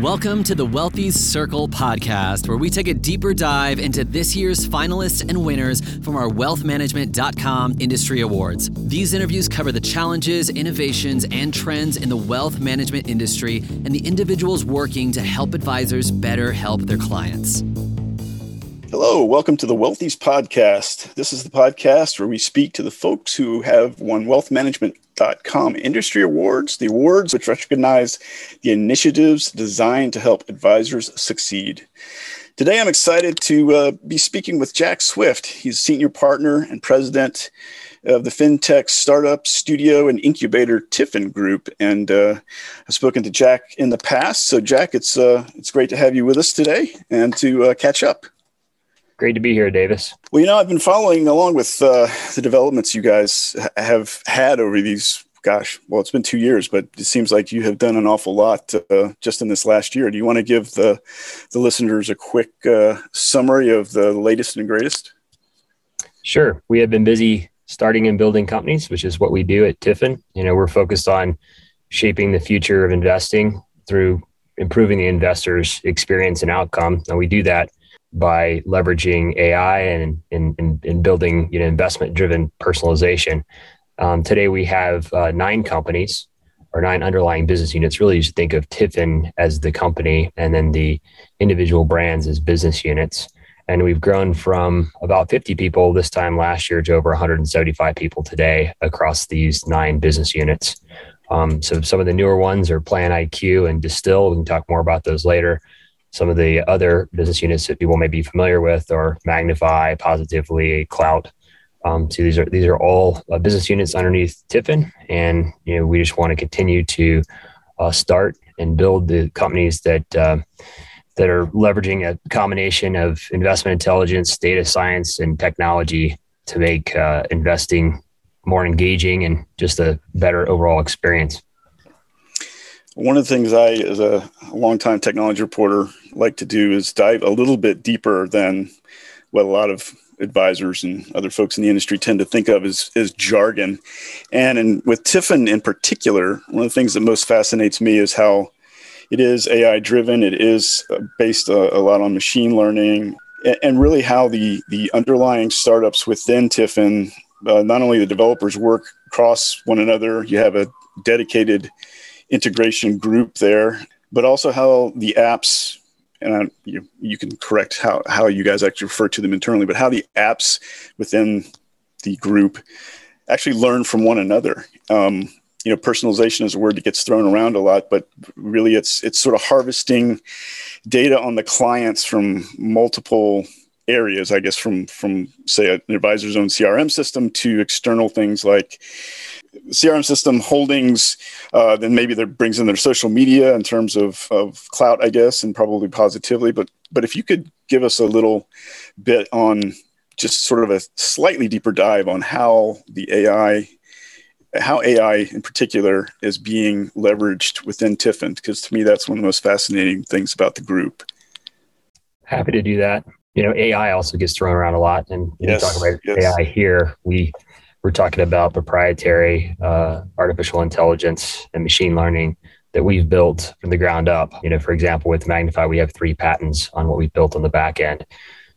Welcome to the Wealthy Circle podcast, where we take a deeper dive into this year's finalists and winners from our wealthmanagement.com industry awards. These interviews cover the challenges, innovations, and trends in the wealth management industry and the individuals working to help advisors better help their clients. Hello, welcome to the Wealthies Podcast. This is the podcast where we speak to the folks who have won wealthmanagement.com industry awards, the awards which recognize the initiatives designed to help advisors succeed. Today, I'm excited to uh, be speaking with Jack Swift. He's senior partner and president of the fintech startup studio and incubator TIFIN Group, and uh, I've spoken to Jack in the past. So, Jack, it's uh, it's great to have you with us today and to uh, catch up. Great to be here, Davis. Well, you know, I've been following along with uh, the developments you guys have had over these, gosh, well, it's been two years, but it seems like you have done an awful lot uh, just in this last year. Do you want to give the, the listeners a quick uh, summary of the latest and greatest? Sure. We have been busy starting and building companies, which is what we do at TIFIN. You know, we're focused on shaping the future of investing through improving the investor's experience and outcome. And we do that by leveraging AI and in, in, building you know investment driven personalization. Um, today we have uh, nine companies or nine underlying business units. Really, you should think of TIFIN as the company, and then the individual brands as business units. And we've grown from about 50 people this time last year to over 175 people today across these nine business units. Um, so some of the newer ones are Plan IQ and Distill. We can talk more about those later some of the other business units that people may be familiar with are Magnifi, Positivly, Clout. Um, so these are these are all uh, business units underneath TIFIN, and you know we just want to continue to uh, start and build the companies that uh, that are leveraging a combination of investment intelligence, data science, and technology to make uh, investing more engaging and just a better overall experience. One of the things I, as a longtime technology reporter, like to do is dive a little bit deeper than what a lot of advisors and other folks in the industry tend to think of as, as jargon. And in, with TIFIN in particular, one of the things that most fascinates me is how it is AI driven. It is uh, based a, a lot on machine learning, and really how the the underlying startups within TIFIN, uh, not only the developers work across one another. You have a dedicated integration group there, but also how the apps and you, you can correct how, how you guys actually refer to them internally, but how the apps within the group actually learn from one another. Um, you know, personalization is a word that gets thrown around a lot, but really it's it's sort of harvesting data on the clients from multiple areas, I guess, from from say an advisor's own CRM system to external things like CRM system holdings, uh, then maybe that brings in their social media in terms of, of clout, I guess, and probably positively. But but if you could give us a little bit on just sort of a slightly deeper dive on how the AI, how AI in particular is being leveraged within TIFIN, because to me that's one of the most fascinating things about the group. Happy to do that. You know, AI also gets thrown around a lot, and yes, talk about yes. AI here. We we're talking about proprietary uh, artificial intelligence and machine learning that we've built from the ground up. You know, for example, with Magnifi, we have three patents on what we've built on the back end.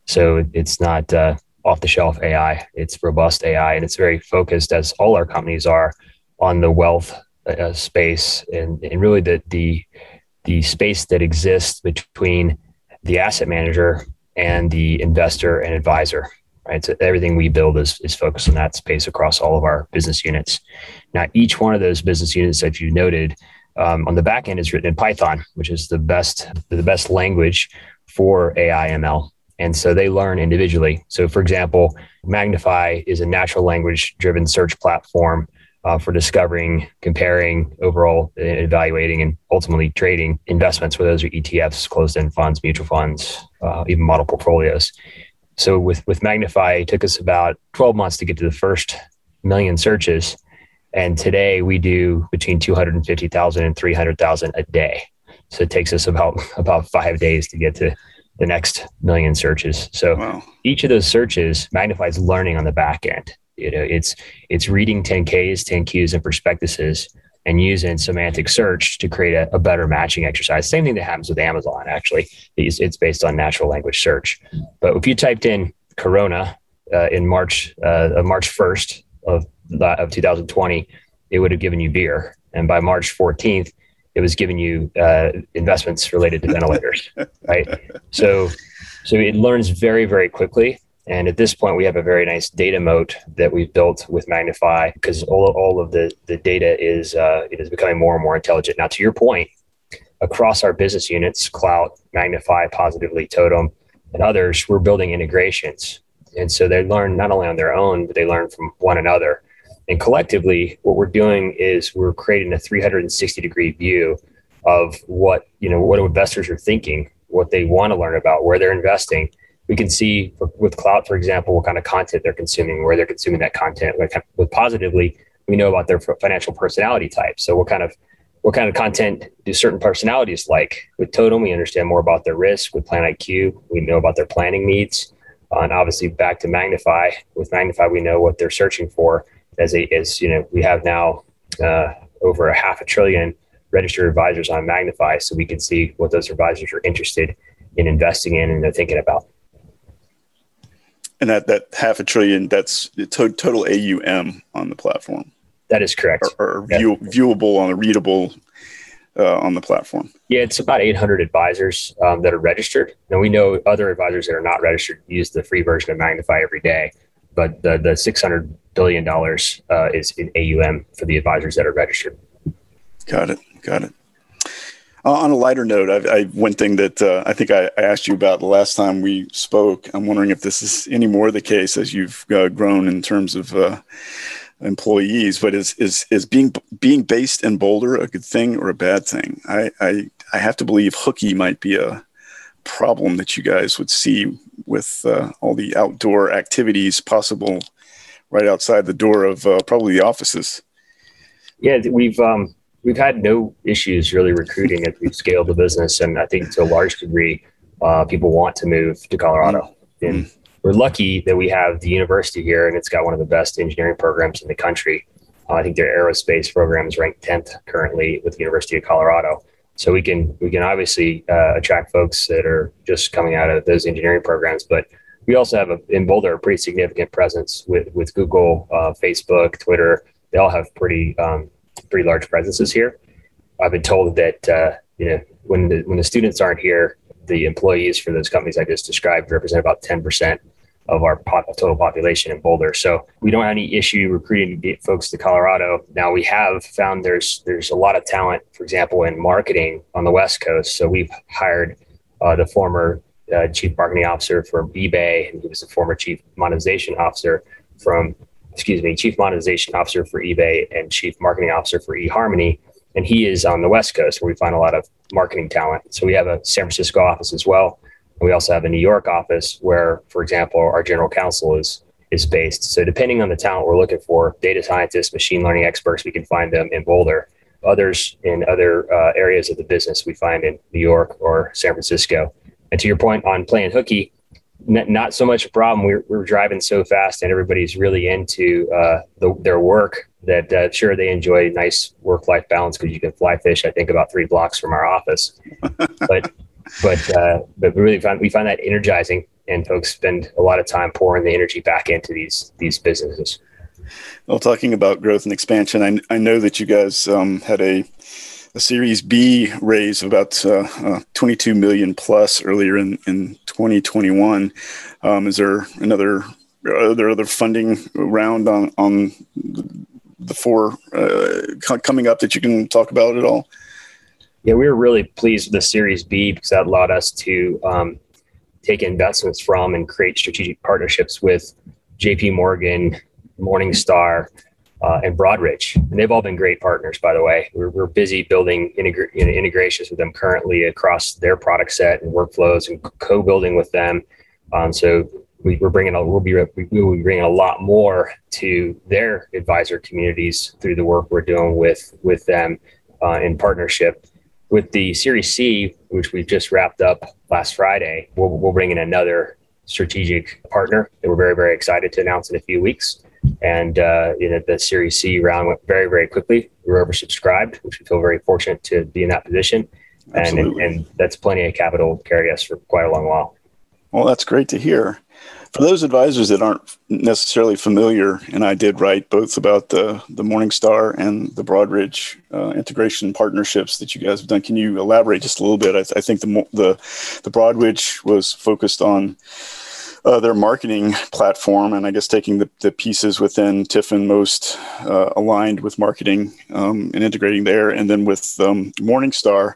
So it's not uh, off the shelf AI, it's robust AI, and it's very focused, as all our companies are, on the wealth uh, space and, and really the, the, the space that exists between the asset manager and the investor and advisor right? So everything we build is, is focused on that space across all of our business units. Now, each one of those business units, as you noted, um, on the back end is written in Python, which is the best the best language for AI ML. And so they learn individually. So, for example, Magnifi is a natural language driven search platform uh, for discovering, comparing, overall evaluating, and ultimately trading investments, whether those are ETFs, closed end funds, mutual funds, uh, even model portfolios. So with with Magnifi, it took us about 12 months to get to the first million searches. And today we do between 250,000 and 300,000 a day. So it takes us about about five days to get to the next million searches. So wow. each of those searches magnifies learning on the back end. You know, it's it's reading 10Ks, 10Qs, and prospectuses and using semantic search to create a, a, better matching exercise. Same thing that happens with Amazon, actually. It's, it's based on natural language search. But if you typed in Corona uh, in March, uh, March 1st of, of 2020, it would have given you beer. And by March 14th, it was giving you uh, investments related to ventilators, right? So, so it learns very, very quickly. And at this point, we have a very nice data moat that we've built with Magnifi because all, all of the, the data is uh, it is becoming more and more intelligent. Now, to your point, across our business units, Klout, Magnifi, Positivly, Totum, and others, we're building integrations. And so they learn not only on their own, but they learn from one another. And collectively, what we're doing is we're creating a 360 degree view of what you know what investors are thinking, what they want to learn about, where they're investing, we can see with Klout, for example, what kind of content they're consuming, where they're consuming that content. With positively, we know about their financial personality type. So what kind of what kind of content do certain personalities like? With Totum, we understand more about their risk. With Plan IQ, we know about their planning needs. Uh, and obviously, back to Magnifi. With Magnifi, we know what they're searching for. As a as you know, we have now uh, over a half a trillion registered advisors on Magnifi, so we can see what those advisors are interested in investing in and they're thinking about. And that, that half a trillion, that's total AUM on the platform. That is correct. Or, or view, yeah. viewable on a readable uh, on the platform. Yeah, it's about 800 advisors um, that are registered. And we know other advisors that are not registered use the free version of Magnifi every day. But the, the $600 billion uh, is in AUM for the advisors that are registered. Got it. Got it. Uh, on a lighter note, I, I one thing that uh, I think I, I, asked you about the last time we spoke. I'm wondering if this is any more the case as you've uh, grown in terms of uh, employees. But is is is being being based in Boulder a good thing or a bad thing? I I, I have to believe hooky might be a problem that you guys would see with uh, all the outdoor activities possible right outside the door of uh, probably the offices. Yeah, we've um, we've had no issues really recruiting as we've scaled the business, and I think to a large degree, uh, people want to move to Colorado. Mm-hmm. And we're lucky that we have the university here, and it's got one of the best engineering programs in the country. Uh, I think their aerospace program is ranked 10th currently with the University of Colorado. So we can we can obviously uh, attract folks that are just coming out of those engineering programs, but we also have a, in Boulder a pretty significant presence with with Google, uh, Facebook, Twitter. They all have pretty um, pretty large presences here. I've been told that uh, you know when the when the students aren't here, the employees for those companies I just described represent about ten percent of our total population in Boulder. So we don't have any issue recruiting folks to Colorado. Now we have found there's there's a lot of talent, for example, in marketing on the West Coast. So we've hired uh, the former uh, chief marketing officer from eBay, and he was the former chief monetization officer from excuse me, chief monetization officer for eBay and chief marketing officer for eHarmony. And he is on the West Coast where we find a lot of marketing talent. So we have a San Francisco office as well. And we also have a New York office where, for example, our general counsel is is based. So depending on the talent we're looking for, data scientists, machine learning experts, we can find them in Boulder. Others in other uh, areas of the business we find in New York or San Francisco. And to your point on playing hooky, not so much a problem. We're, we're driving so fast, and everybody's really into uh, the, their work that uh, sure they enjoy nice work life balance because you can fly fish. I think about three blocks from our office, but but uh, but we really find we find that energizing, and folks spend a lot of time pouring the energy back into these these businesses. Well, talking about growth and expansion, I, I know that you guys um, had a a Series B raise of about uh, uh, 22 million plus earlier in, in 2021. Um, is there another are there other funding round on on the four uh, coming up that you can talk about at all? Yeah, we were really pleased with the Series B because that allowed us to um, take investments from and create strategic partnerships with J.P. Morgan, Morningstar, uh, and Broadridge. And they've all been great partners, by the way. We're, we're busy building integra- you know, integrations with them currently across their product set and workflows and co-building with them. Um, so we, are bringing a, we'll be we will be bringing a lot more to their advisor communities through the work we're doing with with them uh, in partnership. With the Series C, which we just wrapped up last Friday, we'll, we'll bring in another strategic partner that we're very very excited to announce in a few weeks And uh, you know, the Series C round went very, very quickly. We were oversubscribed, which we feel very fortunate to be in that position. And, and, and that's plenty of capital to carry us for quite a long while. Well, that's great to hear. For those advisors that aren't necessarily familiar, and I did write both about the the Morningstar and the Broadridge uh, integration partnerships that you guys have done. Can you elaborate just a little bit? I, th- I think the the the Broadridge was focused on uh, their marketing platform, and I guess taking the, the pieces within TIFIN most uh, aligned with marketing um, and integrating there, and then with um, Morningstar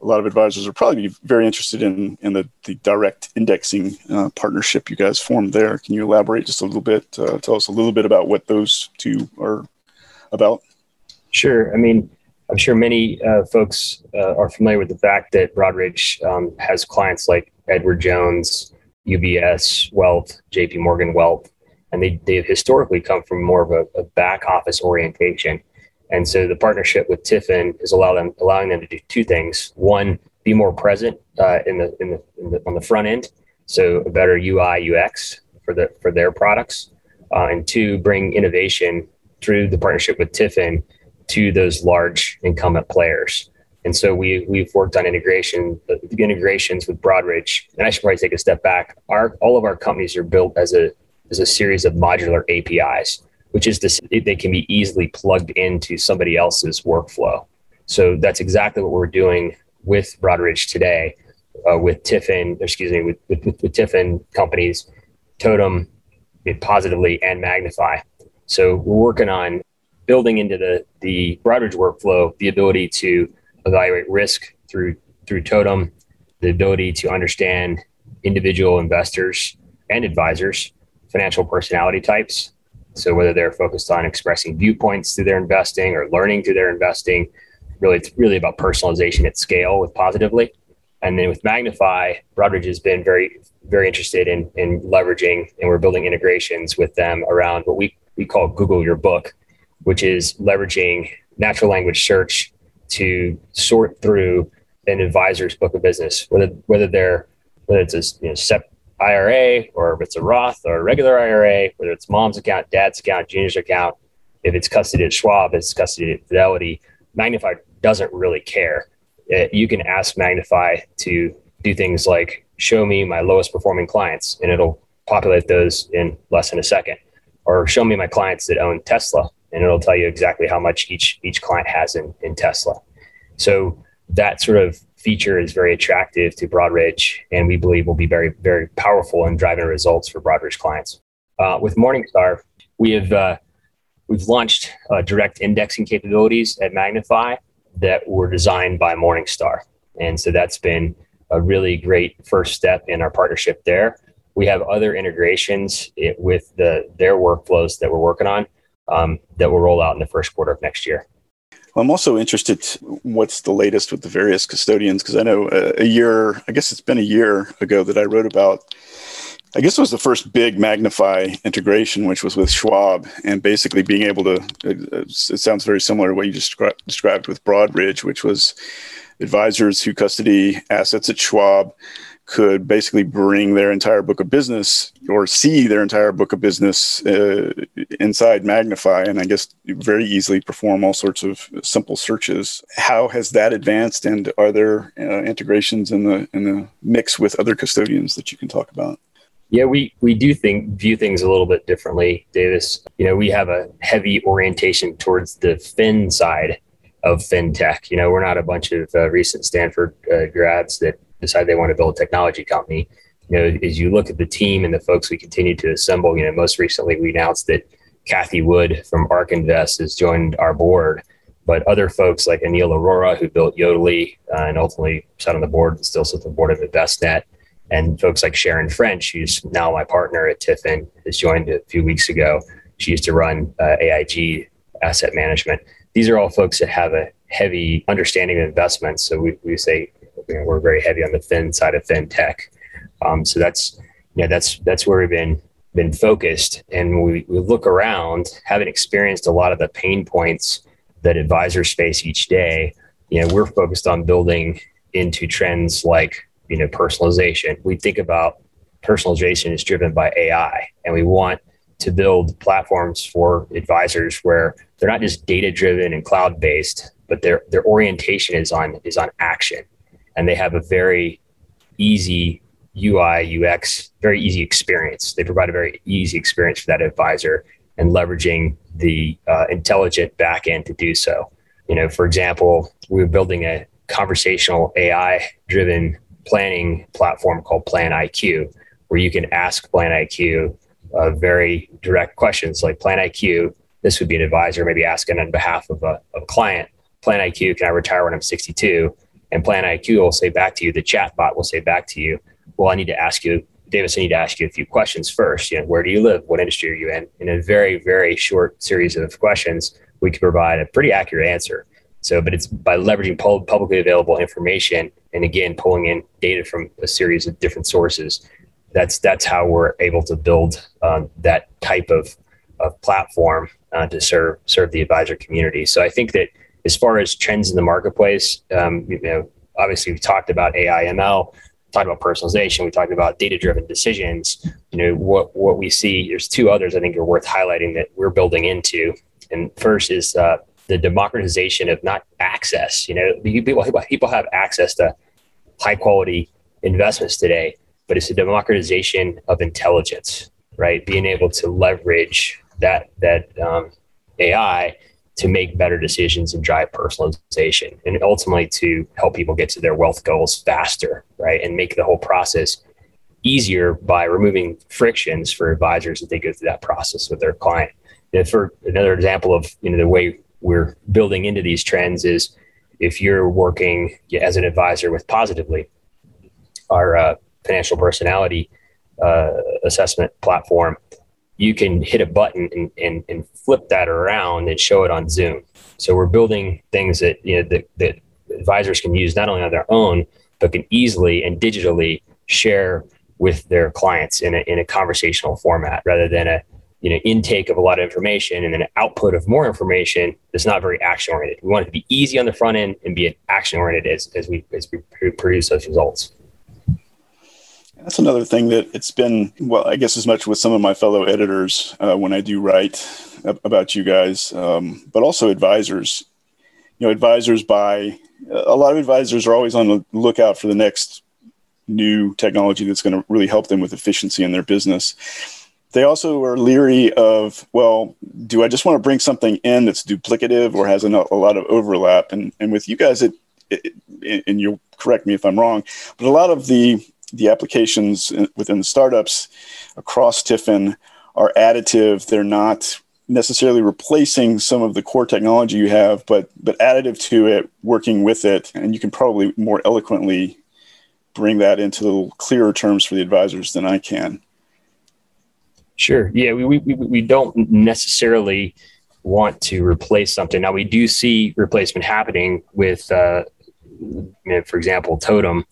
a lot of advisors are probably very interested in in the, the direct indexing uh, partnership you guys formed there. Can you elaborate just a little bit? Uh, tell us a little bit about what those two are about. Sure. I mean, I'm sure many uh, folks uh, are familiar with the fact that Broadridge um, has clients like Edward Jones, UBS Wealth, JP Morgan Wealth, and they, they have historically come from more of a, a back office orientation. And so the partnership with TIFIN is allow them, allowing them to do two things. One, be more present uh, in, the, in, the, in, the, on the front end, so a better UI UX for the for their products, uh, and two, bring innovation through the partnership with TIFIN to those large incumbent players. And so we we've worked on integration integrations with Broadridge. And I should probably take a step back. Our all of our companies are built as a as a series of modular APIs which is this they can be easily plugged into somebody else's workflow. So that's exactly what we're doing with Broadridge today, uh, with TIFIN, excuse me, with, with, with TIFIN companies, Totum, Positivly, and Magnifi. So we're working on building into the the Broadridge workflow the ability to evaluate risk through through Totum, the ability to understand individual investors and advisors, financial personality types, so whether they're focused on expressing viewpoints through their investing or learning through their investing, really it's really about personalization at scale with positively. And then with Magnifi, Broadridge has been very, very interested in, in leveraging and we're building integrations with them around what we, we call Google Your Book, which is leveraging natural language search to sort through an advisor's book of business, whether whether they're whether it's a you know, SEP IRA or if it's a Roth or a regular IRA, whether it's mom's account, dad's account, junior's account, if it's custody at Schwab, it's custody at Fidelity, Magnifi doesn't really care. Uh, you can ask Magnifi to do things like show me my lowest performing clients, and it'll populate those in less than a second. Or show me my clients that own Tesla, and it'll tell you exactly how much each each client has in, in Tesla. So that sort of feature is very attractive to Broadridge, and we believe will be very, very powerful in driving results for Broadridge clients. Uh, with Morningstar, we have uh, we've launched uh, direct indexing capabilities at Magnifi that were designed by Morningstar, and so that's been a really great first step in our partnership there. We have other integrations with the their workflows that we're working on um, that will roll out in the first quarter of next year. I'm also interested what's the latest with the various custodians because I know a, a, year, I guess it's been a year ago that I wrote about. I guess it was the first big Magnifi integration, which was with Schwab, and basically being able to. It sounds very similar to what you just described with Broadridge, which was advisors who custody assets at Schwab could basically bring their entire book of business or see their entire book of business uh, inside Magnifi and I guess very easily perform all sorts of simple searches. How has that advanced and are there uh, integrations in the in the mix with other custodians that you can talk about? Yeah, we, we do think view things a little bit differently, Davis. You know, we have a heavy orientation towards the fin side of fintech. You know, we're not a bunch of uh, recent Stanford uh, grads that decide they want to build a technology company. You know, as you look at the team and the folks we continue to assemble, you know, most recently we announced that Cathie Wood from ARK Invest has joined our board. But other folks like Anil Arora, who built Yodlee uh, and ultimately sat on the board and still sits on the board of Envestnet, and folks like Sharon French, who's now my partner at TIFIN, has joined a few weeks ago. She used to run uh, AIG asset management. These are all folks that have a heavy understanding of investments. So we, we say you know, we're very heavy on the fin side of fintech. Um, so that's yeah, that's that's where we've been been focused. And we, we look around, having experienced a lot of the pain points that advisors face each day. You know, we're focused on building into trends like you know personalization. We think about personalization is driven by AI, and we want to build platforms for advisors where they're not just data driven and cloud based, but their their orientation is on is on action, and they have a very easy UI UX, very easy experience. They provide a very easy experience for that advisor and leveraging the uh, intelligent backend to do so. You know, for example, we we're building a conversational AI driven planning platform called Plan IQ, where you can ask Plan IQ uh, very direct questions like Plan IQ. This would be an advisor maybe asking on behalf of a, of a client. Plan IQ, can I retire when I'm 62? And Plan IQ will say back to you, the chat bot will say back to you, well, I need to ask you, Davis, I need to ask you a few questions first. You know, where do you live? What industry are you in? In a very, very short series of questions, we can provide a pretty accurate answer. So, but it's by leveraging publicly available information and again pulling in data from a series of different sources. That's that's how we're able to build um, that type of, of platform uh, to serve serve the advisor community. So, I think that as far as trends in the marketplace, um, you know, obviously we talked about AI, ML, talked about personalization, we talked about data driven decisions. You know, what what we see. There's two others I think are worth highlighting that we're building into. And first is uh, the democratization of not access. You know, people people have access to high quality investments today, but it's a democratization of intelligence, right? Being able to leverage that that um, AI to make better decisions and drive personalization, and ultimately to help people get to their wealth goals faster, right? And make the whole process easier by removing frictions for advisors as they go through that process with their client. And for another example of you know the way we're building into these trends is if you're working as an advisor with Positivly, our uh, financial personality uh, assessment platform, you can hit a button and, and, and, flip that around and show it on Zoom. So we're building things that you know that, that advisors can use not only on their own, but can easily and digitally share with their clients in a, in a conversational format rather than a you know intake of a lot of information and then an output of more information that's not very action oriented. We want it to be easy on the front end and be action oriented as, as we as we produce those results. That's another thing that it's been well, I guess as much with some of my fellow editors uh, when I do write about you guys, um, but also advisors. You know, advisors by a lot of advisors are always on the lookout for the next new technology that's going to really help them with efficiency in their business they also are leery of, well, do I just want to bring something in that's duplicative or has a, a lot of overlap? And, and with you guys, it, it, and you'll correct me if I'm wrong, but a lot of the, the applications within the startups across TIFIN are additive. They're not necessarily replacing some of the core technology you have, but but additive to it, working with it, and you can probably more eloquently bring that into clearer terms for the advisors than I can. Sure. Yeah, we, we, we don't necessarily want to replace something. Now, we do see replacement happening with, uh, you know, for example, Totum.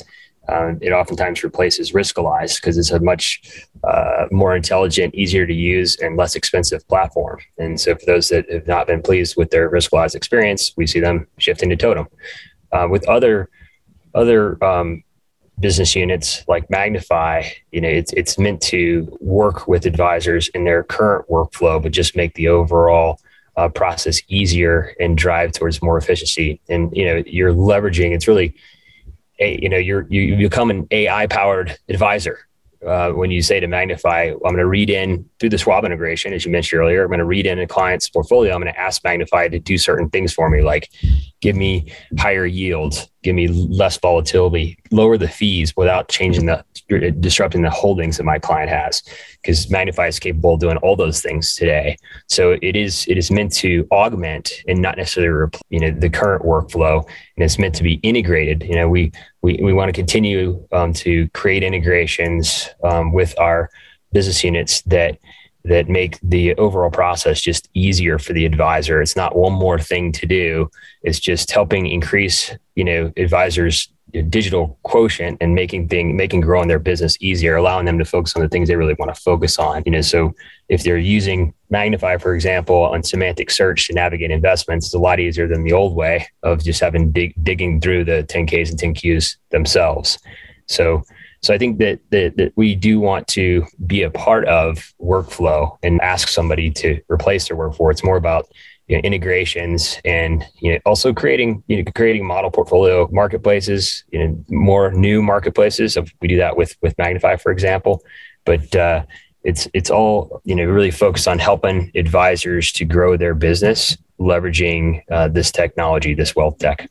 Uh, it oftentimes replaces Riskalyze because it's a much uh, more intelligent, easier to use, and less expensive platform. And so, for those that have not been pleased with their Riskalyze experience, we see them shifting to Totum. Uh, with other other um, business units like Magnifi, you know, it's it's meant to work with advisors in their current workflow, but just make the overall uh, process easier and drive towards more efficiency. And you know, you're leveraging. It's really, a, you know, you're you become an AI powered advisor uh, when you say to Magnifi, I'm going to read in through the Schwab integration, as you mentioned earlier, I'm going to read in a client's portfolio. I'm going to ask Magnifi to do certain things for me, like give me higher yield, give me less volatility, lower the fees without changing the disrupting the holdings that my client has. Because Magnifi is capable of doing all those things today. So it is it is meant to augment and not necessarily you know the current workflow, and it's meant to be integrated. You know, we we, we want to continue um, to create integrations um, with our business units that that make the overall process just easier for the advisor. It's not one more thing to do. It's just helping increase, you know, advisors digital quotient and making thing making growing their business easier allowing them to focus on the things they really want to focus on you know so if they're using magnify for example on semantic search to navigate investments it's a lot easier than the old way of just having dig, digging through the 10ks and 10qs themselves so So I think that, that, that we do want to be a part of workflow and ask somebody to replace their workflow. It's more about you know, integrations and you know, also creating you know, creating model portfolio marketplaces, you know, more new marketplaces. We do that with with Magnifi, for example. But uh, it's it's all you know really focused on helping advisors to grow their business, leveraging uh, this technology, this wealth tech.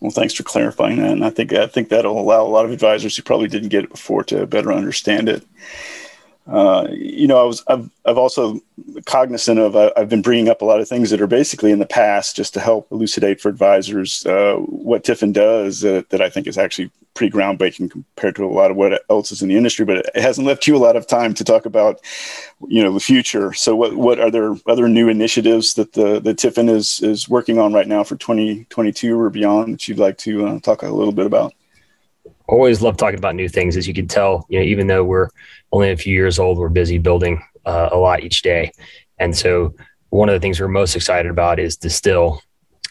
Well, thanks for clarifying that, and I think I think that'll allow a lot of advisors who probably didn't get it before to better understand it. Uh, you know, I was I've, I've also cognizant of I've been bringing up a lot of things that are basically in the past just to help elucidate for advisors uh, what TIFIN does that I think is actually pretty groundbreaking compared to a lot of what else is in the industry. But it hasn't left you a lot of time to talk about, you know, the future. So, what what are there other new initiatives that the the TIFIN is is working on right now for 2022 or beyond that you'd like to uh, talk a little bit about? Always love talking about new things. As you can tell, you know, even though we're only a few years old, we're busy building uh, a lot each day. And so, one of the things we're most excited about is Distill.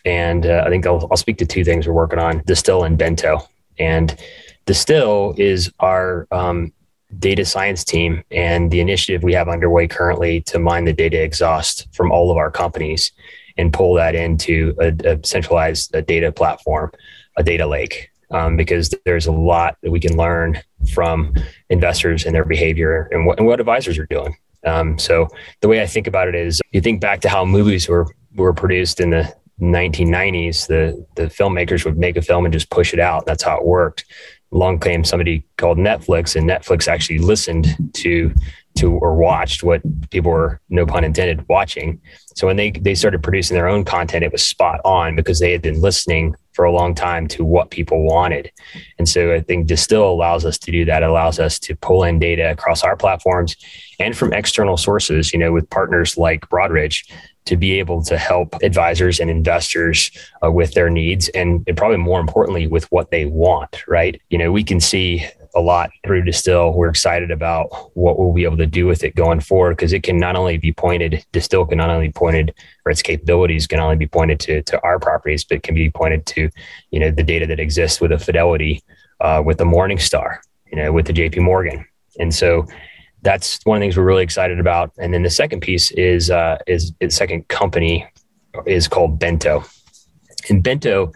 And uh, I think I'll, I'll speak to two things we're working on Distill and Bento. And Distill is our um, data science team and the initiative we have underway currently to mine the data exhaust from all of our companies and pull that into a, a centralized a data platform, a data lake um, because there's a lot that we can learn from investors and their behavior and what, and what advisors are doing. Um, so the way I think about it is, you think back to how movies were were produced in the 1990s. The the filmmakers would make a film and just push it out. That's how it worked. Long came somebody called Netflix, and Netflix actually listened to to or watched what people were, no pun intended, watching. So when they they started producing their own content, it was spot on because they had been listening for a long time to what people wanted. And so I think Distill allows us to do that. It allows us to pull in data across our platforms and from external sources, you know, with partners like Broadridge to be able to help advisors and investors uh, with their needs and, and probably more importantly with what they want, right? You know, we can see a lot through Distill. We're excited about what we'll be able to do with it going forward because it can not only be pointed, Distill can not only be pointed, or its capabilities can only be pointed to, to our properties, but can be pointed to, you know, the data that exists with a Fidelity, uh, with the Morningstar, you know, with the JP Morgan. And so that's one of the things we're really excited about. And then the second piece is, uh, is, is second company is called Bento. And Bento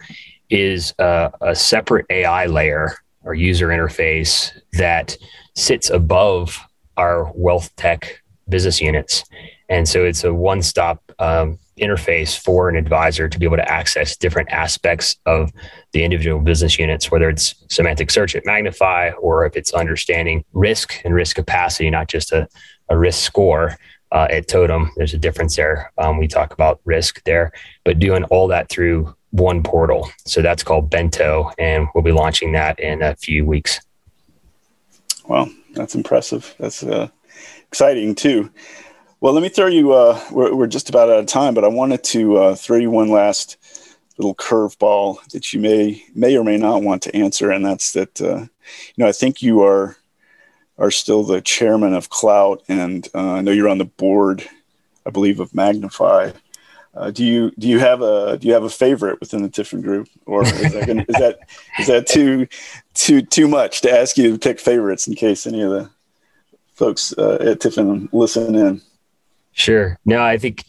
is uh, a separate AI layer our user interface that sits above our wealth tech business units. And so it's a one stop um, interface for an advisor to be able to access different aspects of the individual business units, whether it's semantic search at Magnifi or if it's understanding risk and risk capacity, not just a, a risk score. Uh, at Totum, there's a difference there. Um, we talk about risk there, but doing all that through one portal. So that's called Bento, and we'll be launching that in a few weeks. Well, that's impressive. That's uh, exciting too. Well, let me throw you. Uh, we're, we're just about out of time, but I wanted to uh, throw you one last little curveball that you may may or may not want to answer, and that's that. Uh, you know, I think you are are still the chairman of Clout, and uh, I know you're on the board, I believe, of Magnifi. Uh, do you do you have a do you have a favorite within the TIFIN group, or is that gonna, is that is that too too too much to ask you to pick favorites in case any of the folks uh, at TIFIN listen in? Sure. No, I think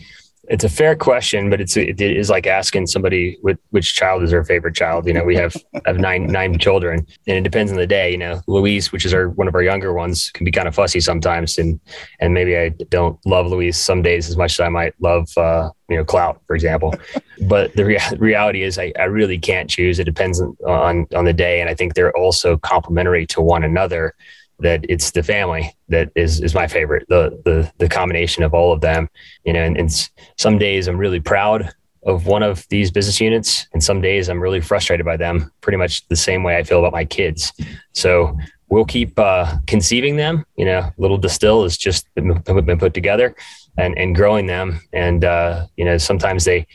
it's a fair question, but it's it is like asking somebody with which child is their favorite child. You know, we have have nine nine children, and it depends on the day. You know, Louise, which is our one of our younger ones, can be kind of fussy sometimes, and and maybe I don't love Louise some days as much as I might love uh, you know Klout, for example. but the rea- reality is, I, I really can't choose. It depends on on the day, and I think they're also complementary to one another that it's the family that is is my favorite. The the the combination of all of them, you know. And, and some days I'm really proud of one of these business units, and some days I'm really frustrated by them. Pretty much the same way I feel about my kids. So we'll keep uh, conceiving them. You know, little distill is just been, been put together, and and growing them. And uh, you know, sometimes they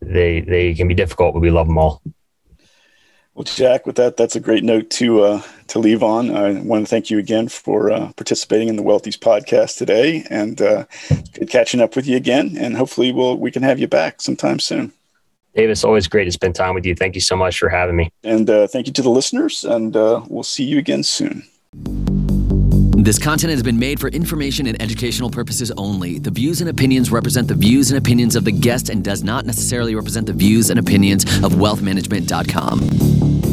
they they can be difficult, but we love them all. Well, Jack, with that, that's a great note to uh, to leave on. I want to thank you again for uh, participating in the Wealthies podcast today, and uh, good catching up with you again. And hopefully, we'll we can have you back sometime soon. Davis, always great to spend time with you. Thank you so much for having me. And uh, thank you to the listeners, and uh, we'll see you again soon. This content has been made for information and educational purposes only. The views and opinions represent the views and opinions of the guest and does not necessarily represent the views and opinions of wealthmanagement.com.